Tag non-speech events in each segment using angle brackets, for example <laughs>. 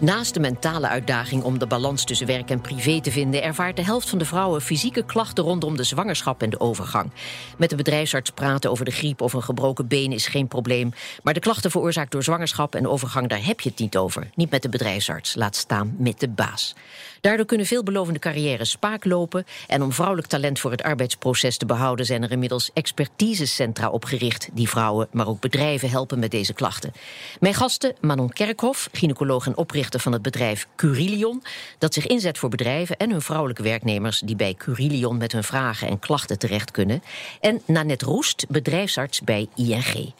Naast de mentale uitdaging om de balans tussen werk en privé te vinden, ervaart de helft van de vrouwen fysieke klachten rondom de zwangerschap en de overgang. Met de bedrijfsarts praten over de griep of een gebroken been is geen probleem. Maar de klachten veroorzaakt door zwangerschap en overgang, daar heb je het niet over. Niet met de bedrijfsarts, laat staan met de baas. Daardoor kunnen veelbelovende carrières spaak lopen. En om vrouwelijk talent voor het arbeidsproces te behouden, zijn er inmiddels expertisecentra opgericht die vrouwen, maar ook bedrijven helpen met deze klachten. Mijn gasten Manon Kerkhoff, gynaecoloog en oprichter van het bedrijf Curilion, dat zich inzet voor bedrijven en hun vrouwelijke werknemers die bij Curilion met hun vragen en klachten terecht kunnen. En Nanette Roest, bedrijfsarts bij ING.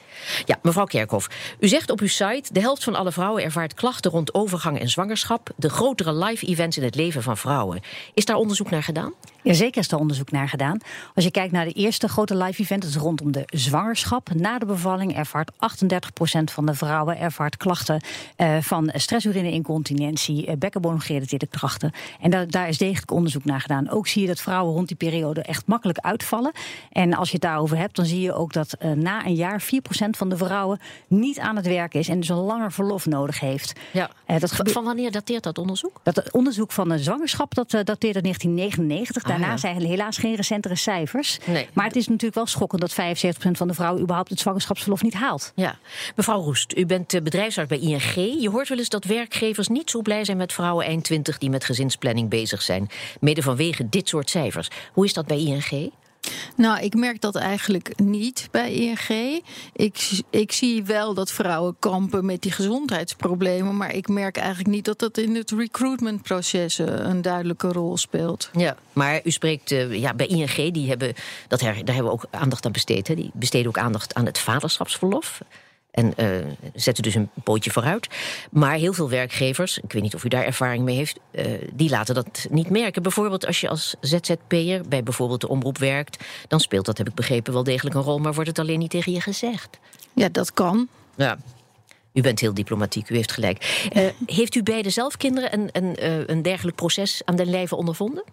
Ja, mevrouw Kerkhoff, u zegt op uw site: de helft van alle vrouwen ervaart klachten rond overgang en zwangerschap. De grotere live events in het leven van vrouwen. Is daar onderzoek naar gedaan? Jazeker is daar onderzoek naar gedaan. Als je kijkt naar de eerste grote live event, dat is rondom de zwangerschap. Na de bevalling ervaart 38% van de vrouwen ervaart klachten uh, van stressurine-incontinentie, uh, bekkenbodemgerelateerde klachten. En da daar is degelijk onderzoek naar gedaan. Ook zie je dat vrouwen rond die periode echt makkelijk uitvallen. En als je het daarover hebt, dan zie je ook dat uh, na een jaar 4% van de vrouwen niet aan het werk is en dus een langer verlof nodig heeft. Ja. dat van wanneer dateert dat onderzoek? Dat onderzoek van de zwangerschap dat dateert uit 1999. Daarna ah, ja. zijn helaas geen recentere cijfers. Nee. Maar het is natuurlijk wel schokkend dat 75% van de vrouwen überhaupt het zwangerschapsverlof niet haalt. Ja. Mevrouw Roest, u bent bedrijfsarts bij ING. Je hoort wel eens dat werkgevers niet zo blij zijn met vrouwen eind 20 die met gezinsplanning bezig zijn. Mede vanwege dit soort cijfers. Hoe is dat bij ING? Nou, ik merk dat eigenlijk niet bij ING. Ik, ik zie wel dat vrouwen kampen met die gezondheidsproblemen. Maar ik merk eigenlijk niet dat dat in het recruitmentproces een duidelijke rol speelt. Ja, maar u spreekt uh, ja, bij ING, die hebben, dat daar hebben we ook aandacht aan besteed. Hè. Die besteden ook aandacht aan het vaderschapsverlof. En uh, zetten dus een pootje vooruit. Maar heel veel werkgevers, ik weet niet of u daar ervaring mee heeft, uh, die laten dat niet merken. Bijvoorbeeld als je als ZZP'er bij bijvoorbeeld de omroep werkt, dan speelt dat, heb ik begrepen, wel degelijk een rol, maar wordt het alleen niet tegen je gezegd. Ja, dat kan. Ja. U bent heel diplomatiek, u heeft gelijk. Uh, heeft u beide zelf kinderen en, en een dergelijk proces aan den lijve ondervonden?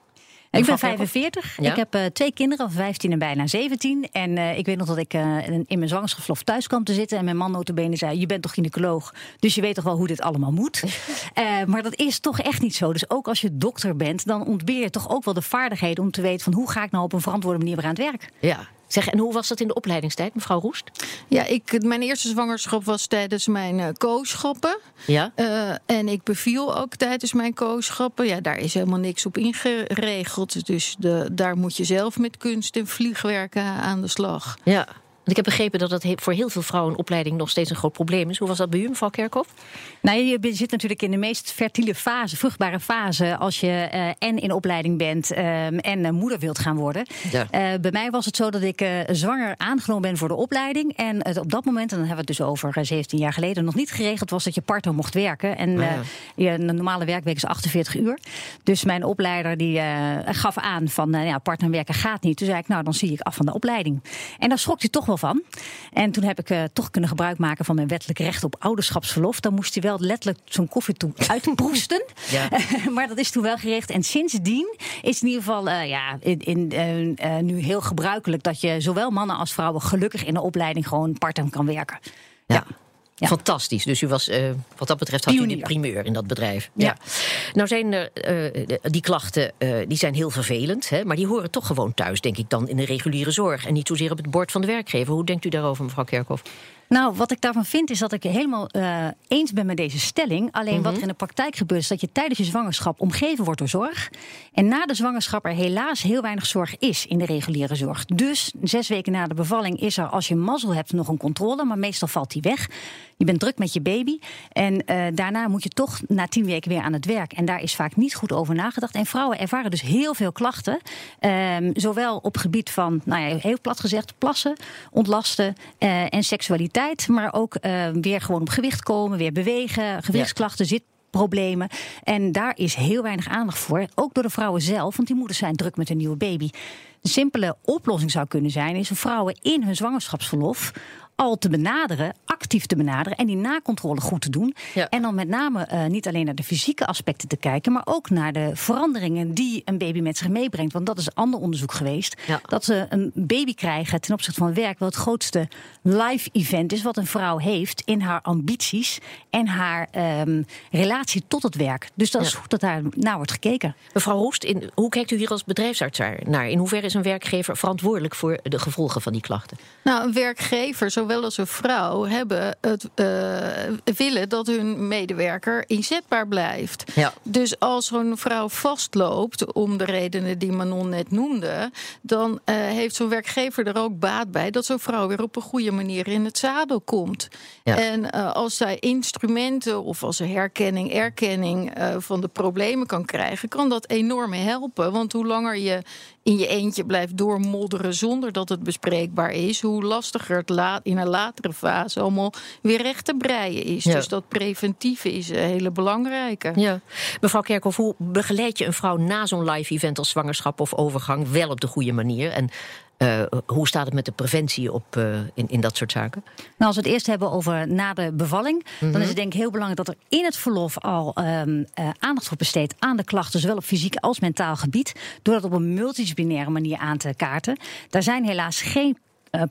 Ik ben 45. Ik heb uh, twee kinderen, van 15 en bijna 17. En uh, ik weet nog dat ik uh, in mijn zwangerschapsverlof thuis kwam te zitten. En mijn man notabene zei, je bent toch gynaecoloog? Dus je weet toch wel hoe dit allemaal moet? <laughs> maar dat is toch echt niet zo. Dus ook als je dokter bent, dan ontbeer je toch ook wel de vaardigheden... om te weten van hoe ga ik nou op een verantwoorde manier weer aan het werk. Ja, Zeg, en hoe was dat in de opleidingstijd, mevrouw Roest? Ja, ik, mijn eerste zwangerschap was tijdens mijn uh, kooschappen. Ja? Uh, en ik beviel ook tijdens mijn kooschappen. Ja, daar is helemaal niks op ingeregeld. Dus de, daar moet je zelf met kunst en vliegwerken aan de slag. Ja. Ik heb begrepen dat dat voor heel veel vrouwen een opleiding nog steeds een groot probleem is. Hoe was dat bij u, mevrouw Kerkhoff? Nou, je zit natuurlijk in de meest fertiele fase, vruchtbare fase, als je uh, en in opleiding bent uh, en uh, moeder wilt gaan worden. Ja. bij mij was het zo dat ik zwanger aangenomen ben voor de opleiding. En het op dat moment, en dan hebben we het dus over 17 jaar geleden, nog niet geregeld was dat je partner mocht werken. En ja. je, een normale werkweek is 48 uur. Dus mijn opleider die gaf aan van ja, partner werken gaat niet. Toen zei ik, nou dan zie ik af van de opleiding. En daar schrok hij toch wel van. En toen heb ik uh, toch kunnen gebruik maken van mijn wettelijk recht op ouderschapsverlof. Dan moest hij wel letterlijk zo'n koffie toe <laughs> uitproesten. ja. <laughs> maar dat is toen wel geregeld. En sindsdien is het in ieder geval uh, ja, in, in, uh, nu heel gebruikelijk dat je zowel mannen als vrouwen gelukkig in de opleiding gewoon part-time kan werken. ja. ja. Ja. Fantastisch. Dus u was, uh, wat dat betreft, had u de primeur in dat bedrijf. Ja. ja. Nou zijn er uh, die klachten, uh, die zijn heel vervelend, hè, maar die horen toch gewoon thuis, denk ik, dan in de reguliere zorg en niet zozeer op het bord van de werkgever. Hoe denkt u daarover, mevrouw Kerkhoff? Nou, wat ik daarvan vind is dat ik helemaal uh, eens ben met deze stelling. Alleen mm -hmm. wat er in de praktijk gebeurt is dat je tijdens je zwangerschap omgeven wordt door zorg. En na de zwangerschap er helaas heel weinig zorg is in de reguliere zorg. Dus zes weken na de bevalling is er, als je mazzel hebt, nog een controle. Maar meestal valt die weg. Je bent druk met je baby. En uh, daarna moet je toch na tien weken weer aan het werk. En daar is vaak niet goed over nagedacht. En vrouwen ervaren dus heel veel klachten. Um, zowel op gebied van, nou ja, heel plat gezegd, plassen, ontlasten uh, en seksualiteit maar ook uh, weer gewoon op gewicht komen, weer bewegen, gewichtsklachten, ja. zitproblemen. En daar is heel weinig aandacht voor, ook door de vrouwen zelf, want die moeders zijn druk met een nieuwe baby. Een simpele oplossing zou kunnen zijn, is vrouwen in hun zwangerschapsverlof al te benaderen, actief te benaderen en die nakontrole goed te doen. Ja. En dan met name eh, niet alleen naar de fysieke aspecten te kijken, maar ook naar de veranderingen die een baby met zich meebrengt. Want dat is ander onderzoek geweest. Ja. Dat ze een baby krijgen ten opzichte van werk wel het grootste live event is wat een vrouw heeft in haar ambities en haar ehm, relatie tot het werk. Dus dat is goed dat daar naar wordt gekeken. Mevrouw Roest, in, hoe kijkt u hier als bedrijfsarts naar? In hoeverre is een werkgever verantwoordelijk voor de gevolgen van die klachten? Nou, een werkgever, zowel als een vrouw, hebben het, eh, willen dat hun medewerker inzetbaar blijft. Ja. Dus als zo'n vrouw vastloopt, om de redenen die Manon net noemde, dan eh, heeft zo'n werkgever er ook baat bij dat zo'n vrouw weer op een goede manier in het zadel komt. Ja. En eh, als zij instrumenten of als ze herkenning, erkenning van de problemen kan krijgen, kan dat enorm helpen. Want hoe langer je in je eentje blijft doormodderen zonder dat het bespreekbaar is, hoe lastiger het laat, in een latere fase allemaal weer recht te breien is. Ja. Dus dat preventieve is een hele belangrijke. Ja. Mevrouw Kerkhoff, hoe begeleid je een vrouw na zo'n live event als zwangerschap of overgang wel op de goede manier? En eh, hoe staat het met de preventie op, eh, in, in dat soort zaken? Nou, als we het eerst hebben over na de bevalling, dan is het denk ik heel belangrijk dat er in het verlof al ehm, eh, aandacht wordt besteed aan de klachten, zowel op fysiek als mentaal gebied, door dat op een multidisciplinaire manier aan te kaarten. Daar zijn helaas geen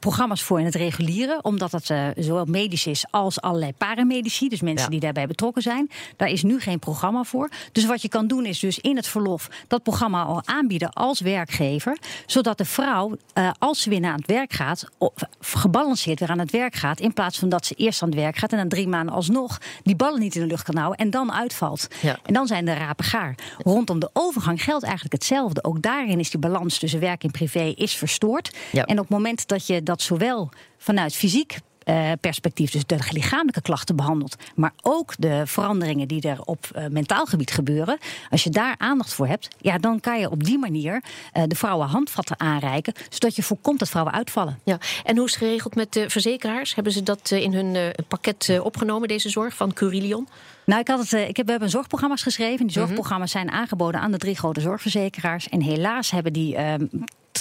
programma's voor in het reguliere, omdat het eh, zowel medisch is als allerlei paramedici, dus mensen Ja. die daarbij betrokken zijn. Daar is nu geen programma voor. Dus wat je kan doen is dus in het verlof dat programma al aanbieden als werkgever, zodat de vrouw, eh, als ze weer naar het werk gaat, gebalanceerd weer aan het werk gaat, in plaats van dat ze eerst aan het werk gaat en dan drie maanden alsnog die ballen niet in de lucht kan houden en dan uitvalt. Ja. En dan zijn de rapen gaar. Rondom de overgang geldt eigenlijk hetzelfde. Ook daarin is die balans tussen werk en privé is verstoord. Ja. En op het moment dat je dat zowel vanuit fysiek eh, perspectief, dus de lichamelijke klachten behandelt, maar ook de veranderingen die er op eh, mentaal gebied gebeuren. Als je daar aandacht voor hebt, ja, dan kan je op die manier eh, de vrouwen handvatten aanreiken, zodat je voorkomt dat vrouwen uitvallen. Ja. En hoe is het geregeld met de verzekeraars? Hebben ze dat in hun pakket opgenomen, deze zorg van Curilion? Nou, ik had het, ik heb, we hebben zorgprogramma's geschreven. Mhm. Die zorgprogramma's zijn aangeboden aan de drie grote zorgverzekeraars. En helaas hebben die.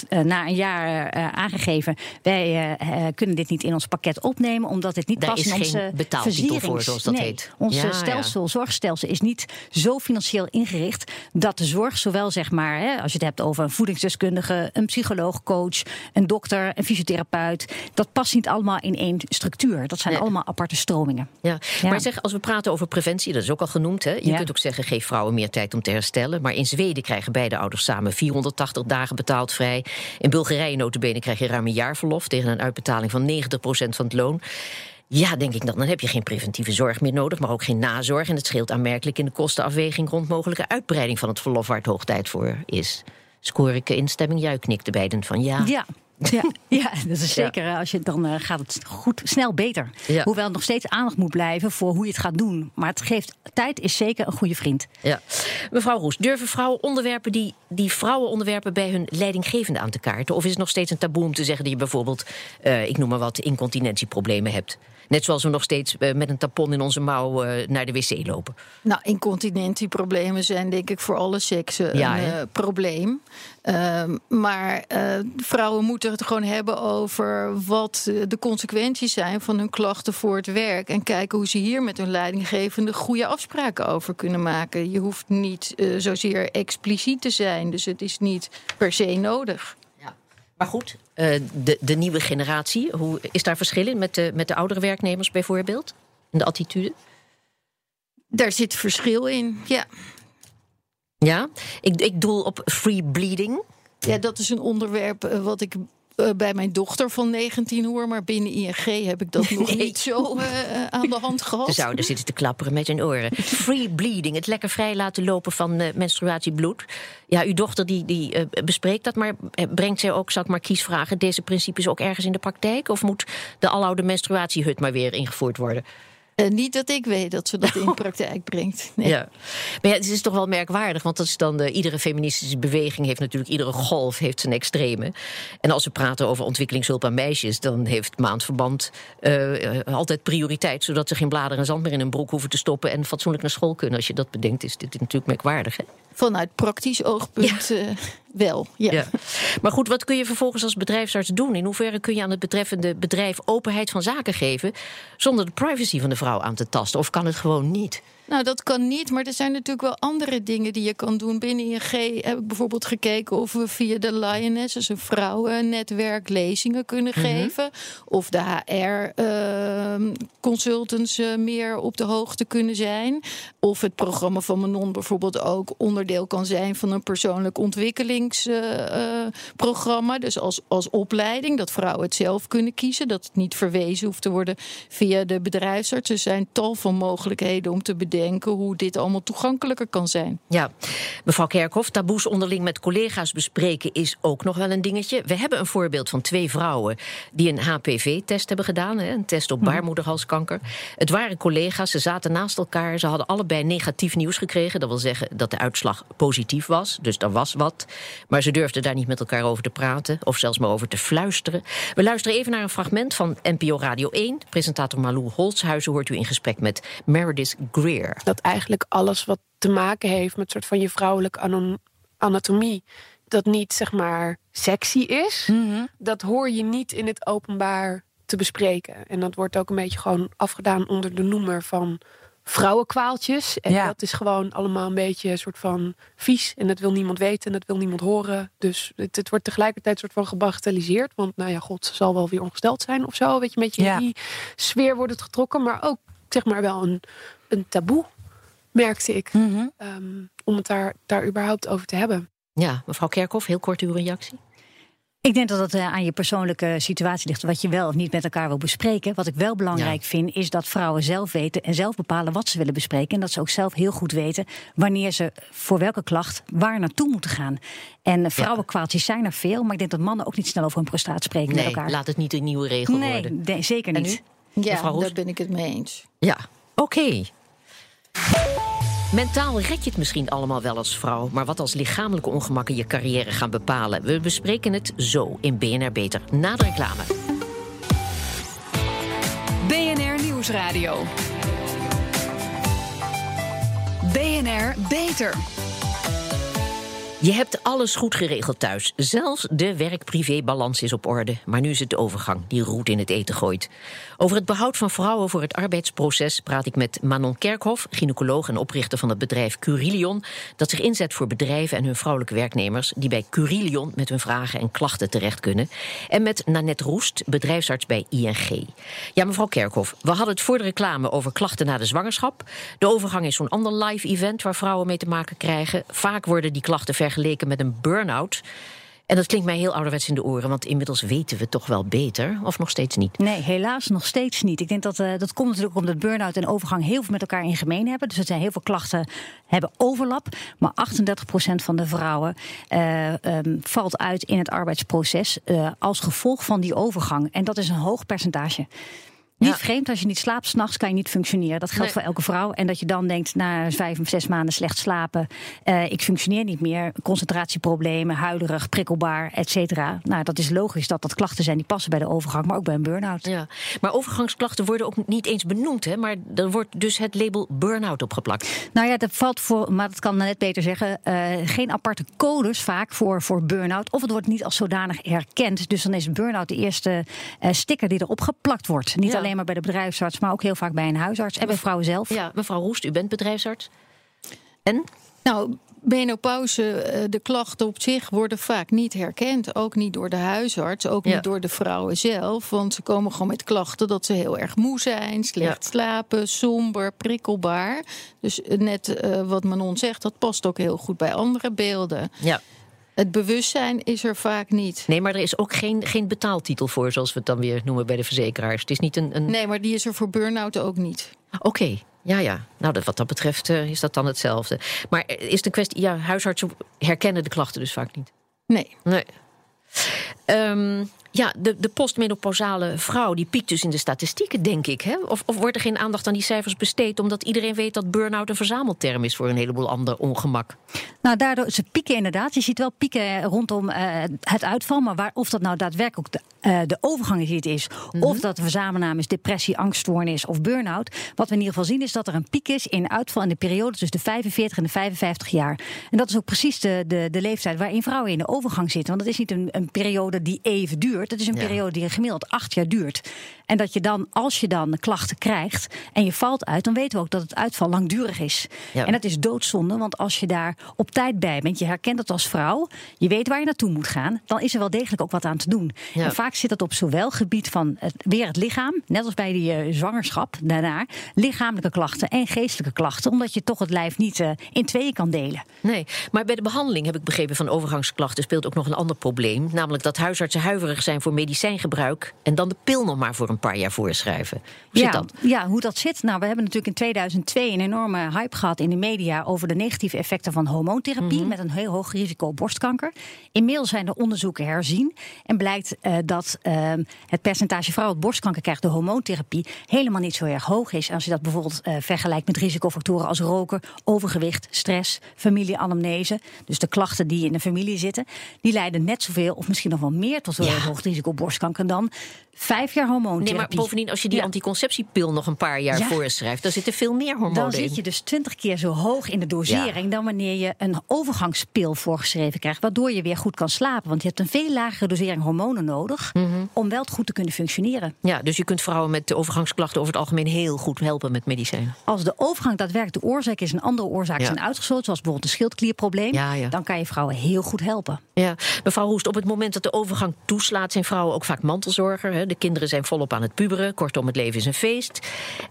Eh, na een jaar eh, aangegeven, wij eh, kunnen dit niet in ons pakket opnemen, omdat dit niet Daar past in onze betaaltitel voor, zoals dat nee, heet. Ons Ja, ja. stelsel, zorgstelsel is niet zo financieel ingericht dat de zorg, zowel zeg maar, hè, als je het hebt over een voedingsdeskundige, een psycholoog, coach, een dokter, een fysiotherapeut, dat past niet allemaal in één structuur. Dat zijn Nee. allemaal aparte stromingen. Ja. Ja. Maar zeg, als we praten over preventie, dat is ook al genoemd. Hè? Je kunt ook zeggen, geef vrouwen meer tijd om te herstellen. Maar in Zweden krijgen beide ouders samen 480 dagen betaald vrij. In Bulgarije notabene krijg je ruim een jaar verlof... tegen een uitbetaling van 90% van het loon. Ja, denk ik dan, dan heb je geen preventieve zorg meer nodig... maar ook geen nazorg. En het scheelt aanmerkelijk in de kostenafweging... rond mogelijke uitbreiding van het verlof waar het hoog tijd voor is. Scoor ik instemming? Ja, u knikte beiden van ja. Ja. Ja, <laughs> ja, dat is zeker. Als je, dan eh, gaat het goed, snel beter. Ja. Hoewel het nog steeds aandacht moet blijven voor hoe je het gaat doen. Maar het geeft tijd is zeker een goede vriend. Ja. Mevrouw Roes, durven vrouwen onderwerpen die, die vrouwen onderwerpen bij hun leidinggevende aan te kaarten? Of is het nog steeds een taboe om te zeggen dat je bijvoorbeeld, eh, ik noem maar wat, incontinentieproblemen hebt? Net zoals we nog steeds eh, met een tampon in onze mouw eh, naar de wc lopen. Nou, incontinentieproblemen zijn denk ik voor alle seksen Ja, een eh, probleem. Ehm, maar vrouwen moeten het gewoon hebben over wat de consequenties zijn van hun klachten voor het werk. En kijken hoe ze hier met hun leidinggevende goede afspraken over kunnen maken. Je hoeft niet eh, zozeer expliciet te zijn, dus het is niet per se nodig. Maar goed, eh, de, de nieuwe generatie, hoe, is daar verschil in met de, met de oudere werknemers bijvoorbeeld? In de attitude? Daar zit verschil in, ja. Ja, ik, ik doel op free bleeding. Ja, dat is een onderwerp eh, wat ik eh, bij mijn dochter van 19 hoor. Maar binnen ING heb ik dat nog Nee. niet zo <laughs> eh, eh, aan de hand gehad. De zouden zitten te klapperen met hun oren. Free bleeding, het lekker vrij laten lopen van menstruatiebloed. Ja, uw dochter die, die bespreekt dat, maar brengt zij ook, zal ik maar kiesvragen, deze principes ook ergens in de praktijk? Of moet de aloude menstruatiehut maar weer ingevoerd worden? Eh, niet dat ik weet dat ze dat in <laughs> praktijk brengt. Nee. Ja. Maar ja, het is toch wel merkwaardig, want dat is dan eh, iedere feministische beweging heeft natuurlijk iedere golf heeft zijn extreme. En als we praten over ontwikkelingshulp aan meisjes, dan heeft maandverband eh, eh, altijd prioriteit, zodat ze geen bladeren en zand meer in hun broek hoeven te stoppen en fatsoenlijk naar school kunnen. Als je dat bedenkt, is dit natuurlijk merkwaardig. Hè? Vanuit praktisch oogpunt ja. uh, wel, ja. ja. Maar goed, wat kun je vervolgens als bedrijfsarts doen? In hoeverre kun je aan het betreffende bedrijf openheid van zaken geven... zonder de privacy van de vrouw aan te tasten? Of kan het gewoon niet? Nou, dat kan niet, maar er zijn natuurlijk wel andere dingen die je kan doen. Binnen ING heb ik bijvoorbeeld gekeken of we via de Lioness, dus een vrouwennetwerk, lezingen kunnen mhm. geven. Of de HR-consultants ehm, uh, meer op de hoogte kunnen zijn. Of het programma van Manon bijvoorbeeld ook onderdeel kan zijn van een persoonlijk ontwikkelingsprogramma. Uh, dus als, als opleiding, dat vrouwen het zelf kunnen kiezen. Dat het niet verwezen hoeft te worden via de bedrijfsarts. Er zijn tal van mogelijkheden om te bedenken denken hoe dit allemaal toegankelijker kan zijn. Ja, mevrouw Kerkhoff, taboes onderling met collega's bespreken is ook nog wel een dingetje. We hebben een voorbeeld van twee vrouwen die een HPV-test hebben gedaan, een test op mhm. baarmoederhalskanker. Het waren collega's, ze zaten naast elkaar, ze hadden allebei negatief nieuws gekregen. Dat wil zeggen dat de uitslag positief was, dus er was wat. Maar ze durfden daar niet met elkaar over te praten of zelfs maar over te fluisteren. We luisteren even naar een fragment van NPO Radio 1. Presentator Malou Holshuizen hoort u in gesprek met Meredith Greer. Dat eigenlijk alles wat te maken heeft met soort van je vrouwelijke anatomie, dat niet zeg maar sexy is, mhm. dat hoor je niet in het openbaar te bespreken. En dat wordt ook een beetje gewoon afgedaan onder de noemer van vrouwenkwaaltjes. En dat is gewoon allemaal een beetje een soort van vies. En dat wil niemand weten en dat wil niemand horen. Dus het, het wordt tegelijkertijd soort van gebagatelliseerd. Want nou ja, god zal wel weer ongesteld zijn of zo. Weet je, een beetje in die sfeer wordt het getrokken. Maar ook zeg maar wel een, een taboe, merkte ik. Mhm. Ehm, om het daar, daar überhaupt over te hebben. Ja, mevrouw Kerkhoff, heel kort uw reactie. Ik denk dat het eh, aan je persoonlijke situatie ligt, wat je wel of niet met elkaar wil bespreken. Wat ik wel belangrijk vind, is dat vrouwen zelf weten en zelf bepalen wat ze willen bespreken. En dat ze ook zelf heel goed weten wanneer ze voor welke klacht waar naartoe moeten gaan. En vrouwenkwaaltjes zijn er veel, maar ik denk dat mannen ook niet snel over hun prostaat spreken nee, met elkaar. Laat het niet een nieuwe regel nee, worden. Nee, zeker niet. Ja, daar ben ik het mee eens. Ja, oké. Mentaal red je het misschien allemaal wel als vrouw, maar wat als lichamelijke ongemakken je carrière gaan bepalen? We bespreken het zo in BNR Beter na de reclame. BNR Nieuwsradio. BNR Beter. Je hebt alles goed geregeld thuis. Zelfs de werk-privé-balans is op orde. Maar nu is het de overgang die roet in het eten gooit. Over het behoud van vrouwen voor het arbeidsproces praat ik met Manon Kerkhoff, gynaecoloog en oprichter van het bedrijf Curilion. Dat zich inzet voor bedrijven en hun vrouwelijke werknemers die bij Curilion met hun vragen en klachten terecht kunnen. En met Nanette Roest, bedrijfsarts bij ING. Ja, mevrouw Kerkhoff, we hadden het voor de reclame over klachten na de zwangerschap. De overgang is zo'n ander live event waar vrouwen mee te maken krijgen. Vaak worden die klachten vergeleken met een burn-out. En dat klinkt mij heel ouderwets in de oren, want inmiddels weten we toch wel beter, of nog steeds niet? Nee, helaas nog steeds niet. Ik denk dat uh, dat komt natuurlijk omdat burn-out en overgang heel veel met elkaar in gemeen hebben. Dus er zijn heel veel klachten hebben overlap. Maar 38% van de vrouwen uh, um, valt uit in het arbeidsproces uh, als gevolg van die overgang. En dat is een hoog percentage. Niet vreemd, als je niet slaapt s'nachts kan je niet functioneren. Dat geldt voor elke vrouw. En dat je dan denkt, na vijf of zes maanden slecht slapen... Uh, ik functioneer niet meer, concentratieproblemen, huilerig, prikkelbaar, et cetera. Nou, dat is logisch dat dat klachten zijn die passen bij de overgang... maar ook bij een burn-out. Ja. Maar overgangsklachten worden ook niet eens benoemd, hè? Maar er wordt dus het label burn-out opgeplakt. Nou ja, dat valt voor, maar dat kan net beter zeggen... Uh, geen aparte codes vaak voor, voor burn-out. Of het wordt niet als zodanig erkend. Dus dan is burn-out de eerste uh, sticker die erop geplakt wordt. Niet alleen alleen maar bij de bedrijfsarts, maar ook heel vaak bij een huisarts en bij vrouwen zelf. Ja, mevrouw Roest, u bent bedrijfsarts. En? Nou, menopauze, eh, de klachten op zich worden vaak niet herkend. Ook niet door de huisarts, ook niet door de vrouwen zelf. Want ze komen gewoon met klachten dat ze heel erg moe zijn, slecht slapen, somber, prikkelbaar. Dus net uh, wat Manon zegt, dat past ook heel goed bij andere beelden. Ja. Het bewustzijn is er vaak niet. Nee, maar er is ook geen, geen betaaltitel voor, zoals we het dan weer noemen bij de verzekeraars. Het is niet een. een... Nee, maar die is er voor burn-out ook niet. Oké. Ja, ja. Nou, dat, wat dat betreft uh, is dat dan hetzelfde. Maar is een kwestie. Ja, huisartsen herkennen de klachten dus vaak niet. Nee. Nee. Um, ja, de, de postmenopausale vrouw die piekt dus in de statistieken, denk ik. Hè? Of, of wordt er geen aandacht aan die cijfers besteed... omdat iedereen weet dat burn-out een verzamelterm is... voor een heleboel ander ongemak? Nou, daardoor, ze pieken inderdaad. Je ziet wel pieken rondom uh, het uitval. Maar waar, of dat nou daadwerkelijk de uh, de overgangziekte is, Mhm. of dat de verzamelnaam is depressie, angststoornis of burn-out. Wat we in ieder geval zien is dat er een piek is in uitval in de periode tussen de 45 en de 55 jaar. En dat is ook precies de, de, de leeftijd waarin vrouwen in de overgang zitten. Want het is niet een, een periode die even duurt. Het is een Ja. periode die gemiddeld acht jaar duurt. En dat je dan, als je dan klachten krijgt en je valt uit, dan weten we ook dat het uitval langdurig is. Ja. En dat is doodzonde, want als je daar op tijd bij bent, je herkent het als vrouw, je weet waar je naartoe moet gaan, dan is er wel degelijk ook wat aan te doen. Ja. En vaak zit dat op zowel gebied van het, weer het lichaam, net als bij die eh, zwangerschap daarna, lichamelijke klachten en geestelijke klachten, omdat je toch het lijf niet eh, in tweeën kan delen. Nee, maar bij de behandeling heb ik begrepen van overgangsklachten speelt ook nog een ander probleem. Namelijk dat huisartsen huiverig zijn voor medicijngebruik en dan de pil nog maar voor een paar jaar voorschrijven. Hoe ja, zit dat? Ja, hoe dat zit. Nou, we hebben natuurlijk in 2002 een enorme hype gehad in de media over de negatieve effecten van hormoontherapie Mhm. met een heel hoog risico op borstkanker. Inmiddels zijn de onderzoeken herzien en blijkt eh, dat eh, het percentage vrouwen dat borstkanker krijgt door hormoontherapie helemaal niet zo erg hoog is. Als je dat bijvoorbeeld eh, vergelijkt met risicofactoren als roken, overgewicht, stress, familieanamnese. Dus de klachten die in de familie zitten, die leiden net zoveel of misschien nog wel meer tot een Ja. hoog risico op borstkanker dan vijf jaar hormoontherapie. Nee, maar bovendien, als je die Ja. anticonceptiepil nog een paar jaar Ja. voorschrijft, dan zitten veel meer hormonen Dan in. zit je dus twintig keer zo hoog in de dosering dan wanneer je een overgangspil voorgeschreven krijgt, waardoor je weer goed kan slapen. Want je hebt een veel lagere dosering hormonen nodig Mhm. om wel goed te kunnen functioneren. Ja, dus je kunt vrouwen met de overgangsklachten over het algemeen heel goed helpen met medicijnen. Als de overgang daadwerkelijk de oorzaak is en andere oorzaken Ja. zijn uitgesloten, zoals bijvoorbeeld een schildklierprobleem, Ja, ja. dan kan je vrouwen heel goed helpen. Ja, mevrouw Hoest, op het moment dat de overgang toeslaat, zijn vrouwen ook vaak mantelzorger. Hè? De kinderen zijn volop aan het puberen. Kortom, het leven is een feest.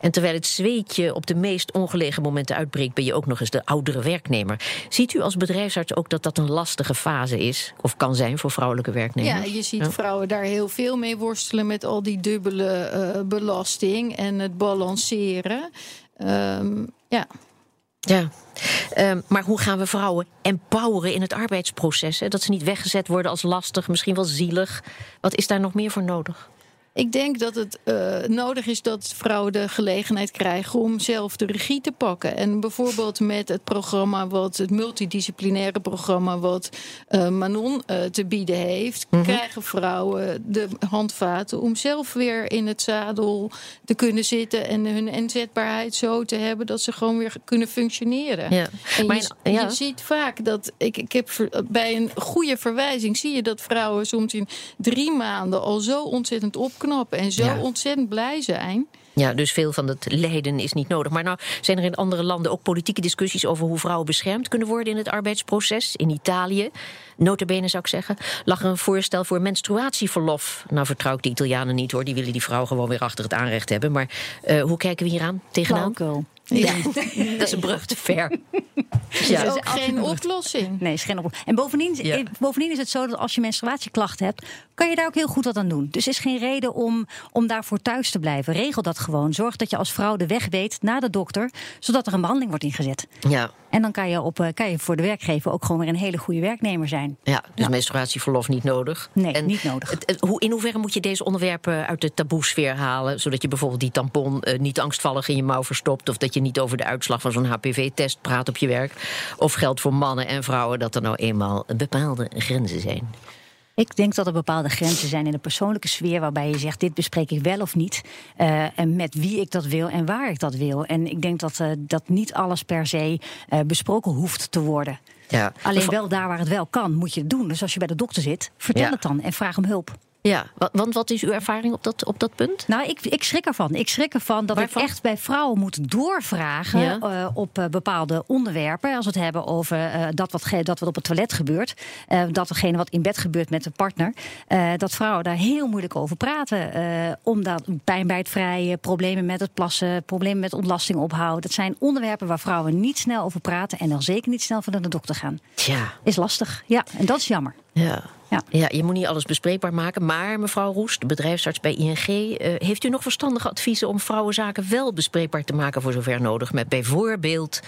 En terwijl het zweetje op de meest ongelegen momenten uitbreekt, ben je ook nog eens de oudere werknemer. Ziet u als bedrijfsarts ook dat dat een lastige fase is, of kan zijn voor vrouwelijke Ja, werknemers? je ziet Ja. vrouwen daar heel veel mee worstelen met al die dubbele eh, belasting en het balanceren. Ehm, ja. Ja. Ehm, maar hoe gaan we vrouwen empoweren in het arbeidsproces? Hè? Dat ze niet weggezet worden als lastig, misschien wel zielig. Wat is daar nog meer voor nodig? Ik denk dat het eh, nodig is dat vrouwen de gelegenheid krijgen om zelf de regie te pakken. En bijvoorbeeld met het programma, wat het multidisciplinaire programma, wat eh, Manon eh, te bieden heeft, krijgen vrouwen de handvaten om zelf weer in het zadel te kunnen zitten en hun inzetbaarheid zo te hebben dat ze gewoon weer kunnen functioneren. Ja. En Maar je, in- ja. je ziet vaak dat ik, ik heb bij een goede verwijzing zie je dat vrouwen soms in drie maanden al zo ontzettend en zo Ja. ontzettend blij zijn. Ja, dus veel van het lijden is niet nodig. Maar nou zijn er in andere landen ook politieke discussies over hoe vrouwen beschermd kunnen worden in het arbeidsproces. In Italië, notabene zou ik zeggen, lag er een voorstel voor menstruatieverlof. Nou vertrouw ik de Italianen niet hoor, die willen die vrouw gewoon weer achter het aanrecht hebben. Maar eh, hoe kijken we hier aan tegenaan? Ja, <laughs> dat is een brug te ver. <laughs> Dat Ja. is ook geen oplossing. Nee, is geen oplossing. En bovendien, Ja. eh, bovendien is het zo dat als je menstruatieklachten hebt, kan je daar ook heel goed wat aan doen. Dus er is geen reden om, om daarvoor thuis te blijven. Regel dat gewoon. Zorg dat je als vrouw de weg weet naar de dokter, zodat er een behandeling wordt ingezet. Ja, En dan kan je, op, eh, kan je voor de werkgever ook gewoon weer een hele goede werknemer zijn. ja, dus Ja. menstruatieverlof niet nodig. Nee, niet nodig. het- het- hoe, in hoeverre moet je deze onderwerpen uit de taboesfeer halen... zodat je bijvoorbeeld die tampon eh, niet angstvallig in je mouw verstopt... of dat je niet over de uitslag van zo'n HPV-test praat op je of geldt voor mannen en vrouwen dat er nou eenmaal bepaalde grenzen zijn? Ik denk dat er bepaalde grenzen zijn in de persoonlijke sfeer waarbij je zegt: dit bespreek ik wel of niet. eh, en met wie ik dat wil en waar ik dat wil. En ik denk dat, eh, dat niet alles per se eh, besproken hoeft te worden. Ja. Alleen wel daar waar het wel kan, moet je het doen. Dus als je bij de dokter zit, vertel Ja. het dan en vraag om hulp. Ja, wa- want wat is uw ervaring op dat, op dat punt? Nou, ik, ik schrik ervan. Ik schrik ervan dat Waarvan? ik echt bij vrouwen moet doorvragen Ja. eh, op eh, bepaalde onderwerpen. Als we het hebben over eh, dat, wat dat wat op het toilet gebeurt. dat degene wat in bed gebeurt met de partner. dat vrouwen daar heel moeilijk over praten. omdat pijn bij het vrijen, problemen met het plassen, problemen met ontlasting ophouden. Dat zijn onderwerpen waar vrouwen niet snel over praten. En dan zeker niet snel van naar de dokter gaan. Tja, Is lastig. Ja, en dat is jammer. Ja. Ja. Ja, je moet niet alles bespreekbaar maken. Maar mevrouw Roest, bedrijfsarts bij ING... eh, heeft u nog verstandige adviezen om vrouwenzaken wel bespreekbaar te maken... voor zover nodig met bijvoorbeeld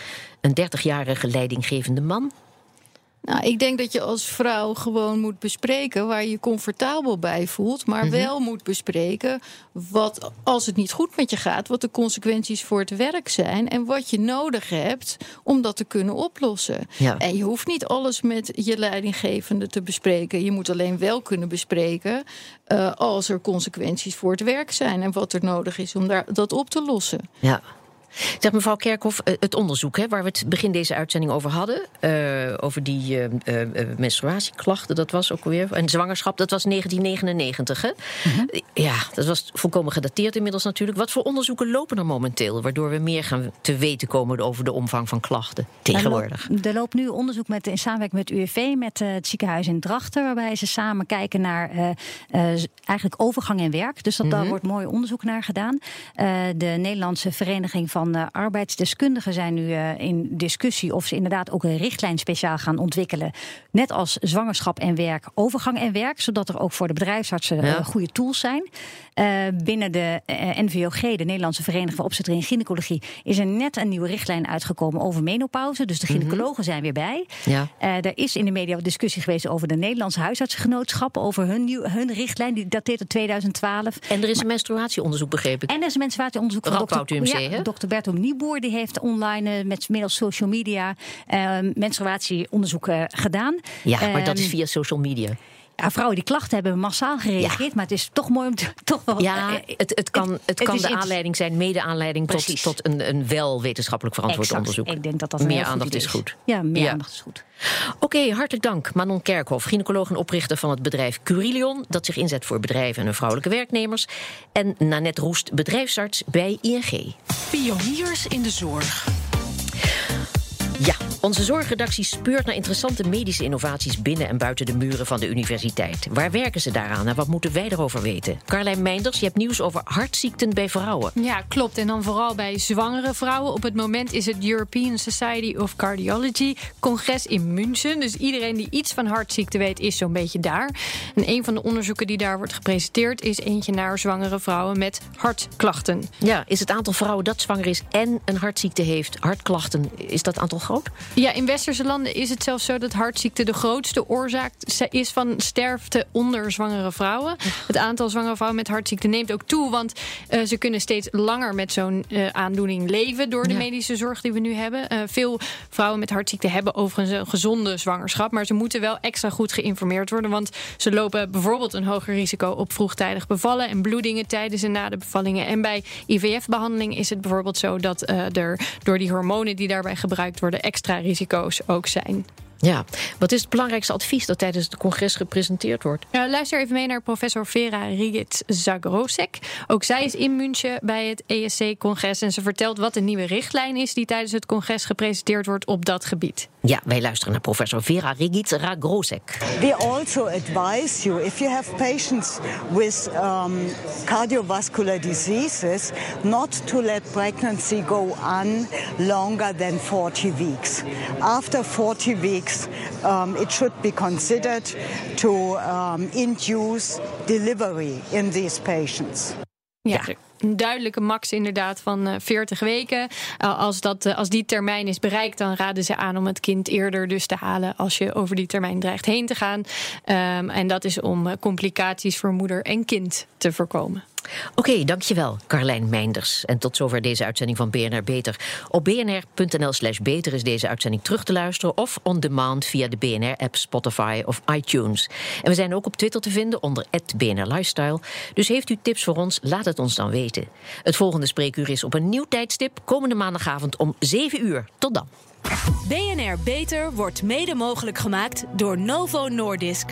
een 30-jarige leidinggevende man? Nou, ik denk dat je als vrouw gewoon moet bespreken waar je je comfortabel bij voelt. Maar Mhm. wel moet bespreken wat, als het niet goed met je gaat, wat de consequenties voor het werk zijn. En wat je nodig hebt om dat te kunnen oplossen. Ja. En je hoeft niet alles met je leidinggevende te bespreken. Je moet alleen wel kunnen bespreken eh, als er consequenties voor het werk zijn. En wat er nodig is om daar, dat op te lossen. Ja. Zeg mevrouw Kerkhoff, eh, het onderzoek hè, waar we het begin deze uitzending over hadden, eh, over die eh, menstruatieklachten, dat was ook weer, en zwangerschap, dat was 1999. Hè? Ja, dat was volkomen gedateerd inmiddels natuurlijk. Wat voor onderzoeken lopen er momenteel, waardoor we meer gaan te weten komen over de omvang van klachten tegenwoordig? Er loopt, er loopt nu onderzoek met, in samenwerking met UWV, met het ziekenhuis in Drachten, waarbij ze samen kijken naar eigenlijk overgang en werk. Dus dat, daar wordt mooi onderzoek naar gedaan. De Nederlandse Vereniging van eh, Arbeidsdeskundigen zijn nu eh, in discussie of ze inderdaad ook een richtlijn speciaal gaan ontwikkelen. Net als zwangerschap en werk, overgang en werk, zodat er ook voor de bedrijfsartsen eh, Ja. goede tools zijn. Eh, binnen de eh, NVOG, de Nederlandse Vereniging voor Obstetrie en Gynaecologie, is er net een nieuwe richtlijn uitgekomen over menopauze. Dus de gynaecologen zijn weer bij. Ja. Eh, er is in de media discussie geweest over de Nederlandse huisartsgenootschap, over hun, nieuw, hun richtlijn, die dateert uit 2012. En er is een menstruatieonderzoek, begreep ik. En er is een menstruatieonderzoek van dokter, UMC, ja, dokter Bertram Nieboer. Die heeft online met middels social media menstruatieonderzoek eh, gedaan. Ja, maar dat Ehm, is via social media. Ja, vrouwen die klachten hebben massaal gereageerd. Maar het is toch mooi om te, <laughs> toch wel... Ja, eh, het, het kan, het het kan de aanleiding zijn, mede-aanleiding tot, tot een, een wel wetenschappelijk verantwoord exact. onderzoek. Ik denk dat dat een meer aandacht is goed. Ja, meer Ja. aandacht is goed. Oké, hartelijk dank. Manon Kerkhoff, gynaecoloog en oprichter van het bedrijf Curilion... dat zich inzet voor bedrijven en hun vrouwelijke werknemers. En Nanette Roest, bedrijfsarts bij ING. Pioniers in de zorg. Ja, onze zorgredactie speurt naar interessante medische innovaties... binnen en buiten de muren van de universiteit. Waar werken ze daaraan en wat moeten wij erover weten? Carlijn Meinders, je hebt nieuws over hartziekten bij vrouwen. Ja, klopt. En dan vooral bij zwangere vrouwen. Op het moment is het European Society of Cardiology congres in München. Dus iedereen die iets van hartziekten weet, is zo'n beetje daar. En een van de onderzoeken die daar wordt gepresenteerd is eentje naar zwangere vrouwen met hartklachten. Ja, is het aantal vrouwen dat zwanger is en een hartziekte heeft... hartklachten, is dat aantal groot? Ja, in westerse landen is het zelfs zo dat hartziekte de grootste oorzaak is van sterfte onder zwangere vrouwen. Het aantal zwangere vrouwen met hartziekte neemt ook toe, want eh, ze kunnen steeds langer met zo'n eh, aandoening leven door de Ja. medische zorg die we nu hebben. Eh, veel vrouwen met hartziekte hebben overigens een gezonde zwangerschap, maar ze moeten wel extra goed geïnformeerd worden, want ze lopen bijvoorbeeld een hoger risico op vroegtijdig bevallen en bloedingen tijdens en na de bevallingen. En bij IVF-behandeling is het bijvoorbeeld zo dat er door die hormonen die daarbij gebruikt worden extra risico's ook zijn. Ja, wat is het belangrijkste advies dat tijdens het congres gepresenteerd wordt? Ja, luister even mee naar professor Vera Rigit-Zagrosek. Ook zij is in München bij het ESC-congres en ze vertelt wat de nieuwe richtlijn is die tijdens het congres gepresenteerd wordt op dat gebied. Ja, wij luisteren naar professor Vera Rigit-Ragrosek. We also advise you if you have patients with um, cardiovascular diseases not to let pregnancy go on longer than 40 weeks. After 40 weeks, um, it should be considered to um, induce delivery in these patients. Ja. Een duidelijke max inderdaad van eh, 40 weken. Uh, als, dat, uh, als die termijn is bereikt, dan raden ze aan om het kind eerder dus te halen als je over die termijn dreigt heen te gaan. Um, en dat is om complicaties voor moeder en kind te voorkomen. Oké, dankjewel Carlijn Meinders. En tot zover deze uitzending van BNR Beter. Op bnr.nl slash beter is deze uitzending terug te luisteren... of on demand via de BNR-app, Spotify of iTunes. En we zijn ook op Twitter te vinden onder BNR Lifestyle. Dus heeft u tips voor ons, laat het ons dan weten. Het volgende spreekuur is op een nieuw tijdstip... komende maandagavond om 7 uur. Tot dan. BNR Beter wordt mede mogelijk gemaakt door Novo Nordisk.